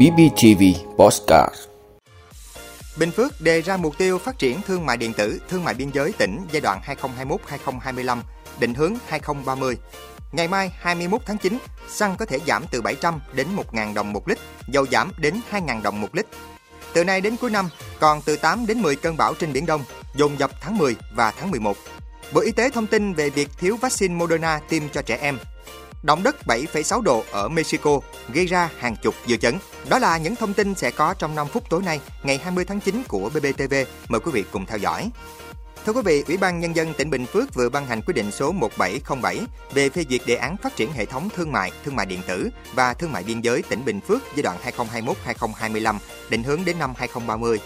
BBTV Postcard Bình Phước đề ra mục tiêu phát triển thương mại điện tử, thương mại biên giới tỉnh giai đoạn 2021-2025, định hướng 2030. Ngày mai 21 tháng 9, xăng có thể giảm từ 700 đến 1.000 đồng một lít, dầu giảm đến 2.000 đồng một lít. Từ nay đến cuối năm, còn từ 8 đến 10 cơn bão trên Biển Đông, dồn dập tháng 10 và tháng 11. Bộ Y tế thông tin về việc thiếu vaccine Moderna tiêm cho trẻ em. Động đất 7,6 độ ở Mexico gây ra hàng chục dư chấn. Đó là những thông tin sẽ có trong 5 phút tối nay, ngày 20 tháng 9 của BBTV. Mời quý vị cùng theo dõi. Thưa quý vị, Ủy ban Nhân dân tỉnh Bình Phước vừa ban hành quyết định số 1707 về phê duyệt đề án phát triển hệ thống thương mại, thương mại điện tử và thương mại biên giới tỉnh Bình Phước giai đoạn 2021-2025, định hướng đến năm 2030.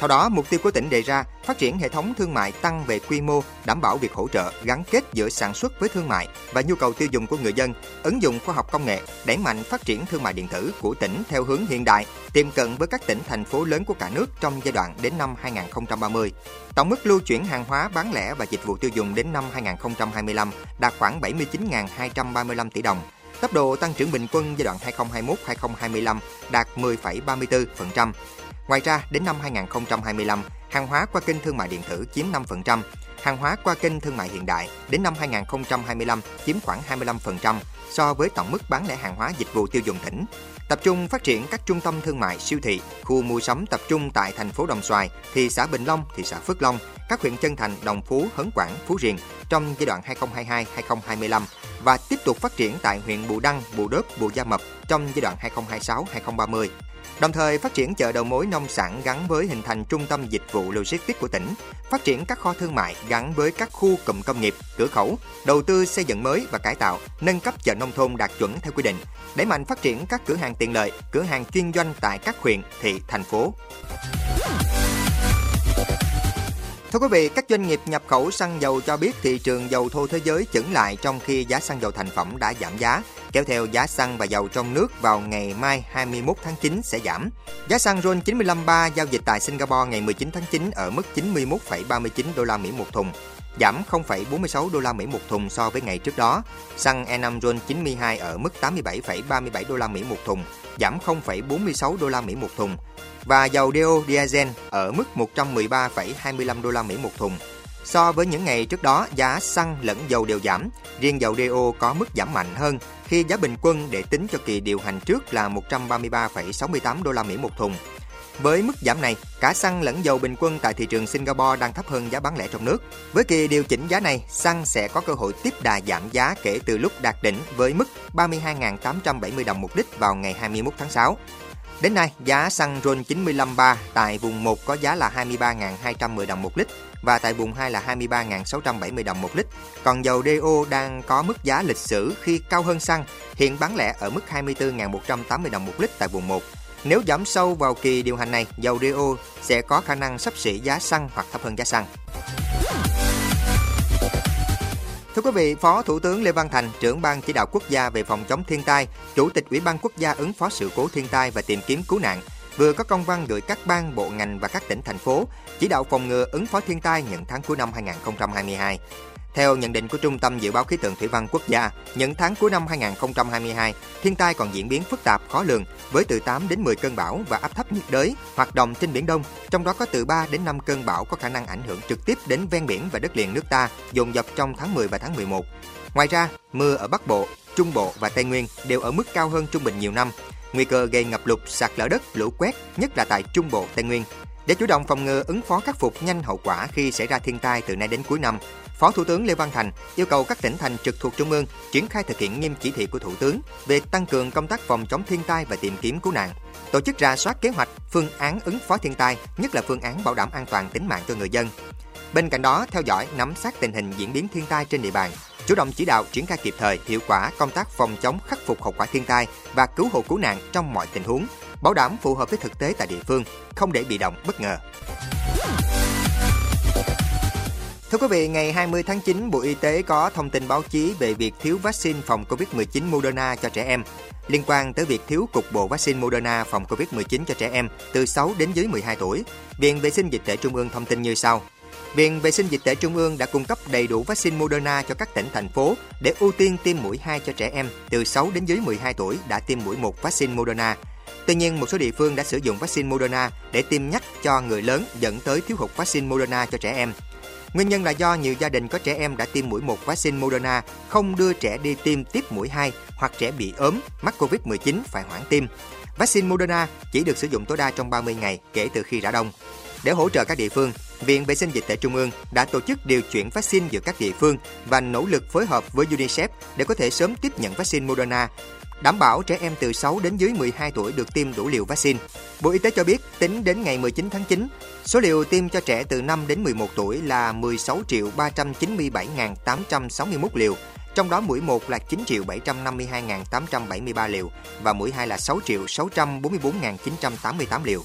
Theo đó, mục tiêu của tỉnh đề ra phát triển hệ thống thương mại tăng về quy mô, đảm bảo việc hỗ trợ gắn kết giữa sản xuất với thương mại và nhu cầu tiêu dùng của người dân, ứng dụng khoa học công nghệ, đẩy mạnh phát triển thương mại điện tử của tỉnh theo hướng hiện đại, tiềm cận với các tỉnh thành phố lớn của cả nước trong giai đoạn đến năm 2030. Tổng mức lưu chuyển hàng hóa bán lẻ và dịch vụ tiêu dùng đến năm 2025 đạt khoảng 79.235 tỷ đồng. Tốc độ tăng trưởng bình quân giai đoạn 2021-2025 đạt 10,34%. Ngoài ra, đến năm 2025, hàng hóa qua kênh thương mại điện tử chiếm 5%, hàng hóa qua kênh thương mại hiện đại đến năm 2025 chiếm khoảng 25% so với tổng mức bán lẻ hàng hóa dịch vụ tiêu dùng tỉnh. Tập trung phát triển các trung tâm thương mại, siêu thị, khu mua sắm tập trung tại thành phố Đồng Xoài, thị xã Bình Long, thị xã Phước Long, các huyện Chân Thành, Đồng Phú, Hớn Quảng, Phú Riềng trong giai đoạn 2022-2025 và tiếp tục phát triển tại huyện Bù Đăng, Bù Đốp, Bù Gia Mập trong giai đoạn 2026-2030. Đồng thời phát triển chợ đầu mối nông sản gắn với hình thành trung tâm dịch vụ logistics của tỉnh, phát triển các kho thương mại gắn với các khu cụm công nghiệp, cửa khẩu, đầu tư xây dựng mới và cải tạo, nâng cấp chợ nông thôn đạt chuẩn theo quy định, đẩy mạnh phát triển các cửa hàng tiện lợi, cửa hàng chuyên doanh tại các huyện, thị, thành phố. Thưa quý vị, các doanh nghiệp nhập khẩu xăng dầu cho biết thị trường dầu thô thế giới chững lại trong khi giá xăng dầu thành phẩm đã giảm giá, kéo theo giá xăng và dầu trong nước vào ngày mai 21 tháng 9 sẽ giảm. Giá xăng RON 953 giao dịch tại Singapore ngày 19 tháng 9 ở mức 91,39 đô la Mỹ một thùng, giảm 0,46 đô la Mỹ một thùng so với ngày trước đó. Xăng E5 RON 92 ở mức 87,37 đô la Mỹ một thùng, giảm 0,46 đô la Mỹ một thùng và dầu DO diesel ở mức 113,25 đô la Mỹ một thùng. So với những ngày trước đó, giá xăng lẫn dầu đều giảm, riêng dầu DO có mức giảm mạnh hơn khi giá bình quân để tính cho kỳ điều hành trước là 133,68 đô la Mỹ một thùng. Với mức giảm này, cả xăng lẫn dầu bình quân tại thị trường Singapore đang thấp hơn giá bán lẻ trong nước. Với kỳ điều chỉnh giá này, xăng sẽ có cơ hội tiếp đà giảm giá kể từ lúc đạt đỉnh với mức 32.870 đồng một lít vào ngày 21 tháng 6. Đến nay, giá xăng RON 953 tại vùng 1 có giá là 23.210 đồng một lít và tại vùng 2 là 23.670 đồng một lít. Còn dầu DO đang có mức giá lịch sử khi cao hơn xăng, hiện bán lẻ ở mức 24.180 đồng một lít tại vùng 1. Nếu giảm sâu vào kỳ điều hành này, dầu Rio sẽ có khả năng sắp xỉ giá xăng hoặc thấp hơn giá xăng. Thưa quý vị, Phó Thủ tướng Lê Văn Thành, trưởng ban chỉ đạo quốc gia về phòng chống thiên tai, Chủ tịch Ủy ban quốc gia ứng phó sự cố thiên tai và tìm kiếm cứu nạn vừa có công văn gửi các ban bộ ngành và các tỉnh thành phố chỉ đạo phòng ngừa ứng phó thiên tai những tháng cuối năm 2022. Theo nhận định của Trung tâm Dự báo Khí tượng Thủy văn Quốc gia, những tháng cuối năm 2022, thiên tai còn diễn biến phức tạp khó lường với từ 8 đến 10 cơn bão và áp thấp nhiệt đới hoạt động trên biển Đông, trong đó có từ 3 đến 5 cơn bão có khả năng ảnh hưởng trực tiếp đến ven biển và đất liền nước ta, dồn dập trong tháng 10 và tháng 11. Ngoài ra, mưa ở Bắc Bộ, Trung Bộ và Tây Nguyên đều ở mức cao hơn trung bình nhiều năm, nguy cơ gây ngập lụt, sạt lở đất, lũ quét, nhất là tại Trung Bộ, Tây Nguyên. Để chủ động phòng ngừa ứng phó khắc phục nhanh hậu quả khi xảy ra thiên tai từ nay đến cuối năm, Phó Thủ tướng Lê Văn Thành yêu cầu các tỉnh thành trực thuộc Trung ương triển khai thực hiện nghiêm chỉ thị của Thủ tướng về tăng cường công tác phòng chống thiên tai và tìm kiếm cứu nạn, tổ chức ra soát kế hoạch, phương án ứng phó thiên tai, nhất là phương án bảo đảm an toàn tính mạng cho người dân. Bên cạnh đó, theo dõi, nắm sát tình hình diễn biến thiên tai trên địa bàn, chủ động chỉ đạo triển khai kịp thời, hiệu quả công tác phòng chống khắc phục hậu quả thiên tai và cứu hộ cứu nạn trong mọi tình huống, bảo đảm phù hợp với thực tế tại địa phương, không để bị động bất ngờ. Thưa quý vị, ngày 20 tháng 9, Bộ Y tế có thông tin báo chí về việc thiếu vaccine phòng COVID-19 Moderna cho trẻ em. Liên quan tới việc thiếu cục bộ vaccine Moderna phòng COVID-19 cho trẻ em từ 6 đến dưới 12 tuổi, Viện Vệ sinh Dịch tễ Trung ương thông tin như sau. Viện Vệ sinh Dịch tễ Trung ương đã cung cấp đầy đủ vaccine Moderna cho các tỉnh thành phố để ưu tiên tiêm mũi 2 cho trẻ em từ 6 đến dưới 12 tuổi đã tiêm mũi 1 vaccine Moderna. Tuy nhiên, một số địa phương đã sử dụng vaccine Moderna để tiêm nhắc cho người lớn dẫn tới thiếu hụt vaccine Moderna cho trẻ em. Nguyên nhân là do nhiều gia đình có trẻ em đã tiêm mũi 1 vaccine Moderna không đưa trẻ đi tiêm tiếp mũi 2 hoặc trẻ bị ốm, mắc Covid-19 phải hoãn tiêm. Vaccine Moderna chỉ được sử dụng tối đa trong 30 ngày kể từ khi đã đông. Để hỗ trợ các địa phương, Viện Vệ sinh Dịch tễ Trung ương đã tổ chức điều chuyển vaccine giữa các địa phương và nỗ lực phối hợp với UNICEF để có thể sớm tiếp nhận vaccine Moderna đảm bảo trẻ em từ 6 đến dưới 12 tuổi được tiêm đủ liều vaccine. Bộ Y tế cho biết, tính đến ngày 19 tháng 9, số liều tiêm cho trẻ từ 5 đến 11 tuổi là 16 triệu 397.861 liều, trong đó mũi 1 là 9 triệu 752.873 liều và mũi 2 là 6 triệu 644.988 liều.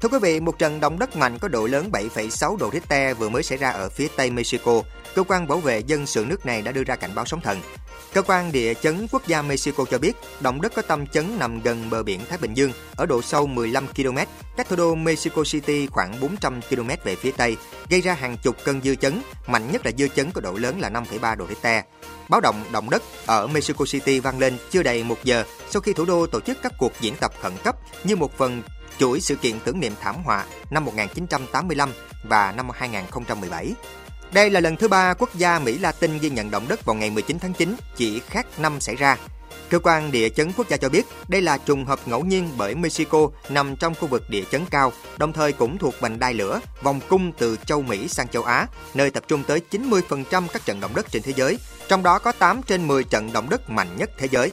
Thưa quý vị, một trận động đất mạnh có độ lớn 7,6 độ Richter vừa mới xảy ra ở phía Tây Mexico. Cơ quan bảo vệ dân sự nước này đã đưa ra cảnh báo sóng thần. Cơ quan địa chấn quốc gia Mexico cho biết, động đất có tâm chấn nằm gần bờ biển Thái Bình Dương, ở độ sâu 15 km, cách thủ đô Mexico City khoảng 400 km về phía tây, gây ra hàng chục cơn dư chấn, mạnh nhất là dư chấn có độ lớn là 5,3 độ Richter. Báo động động đất ở Mexico City vang lên chưa đầy một giờ sau khi thủ đô tổ chức các cuộc diễn tập khẩn cấp như một phần chuỗi sự kiện tưởng niệm thảm họa năm 1985 và năm 2017. Đây là lần thứ ba quốc gia Mỹ Latin ghi nhận động đất vào ngày 19 tháng 9, chỉ khác năm xảy ra. Cơ quan địa chấn quốc gia cho biết đây là trùng hợp ngẫu nhiên bởi Mexico nằm trong khu vực địa chấn cao, đồng thời cũng thuộc vành đai lửa, vòng cung từ châu Mỹ sang châu Á, nơi tập trung tới 90% các trận động đất trên thế giới, trong đó có 8 trên 10 trận động đất mạnh nhất thế giới.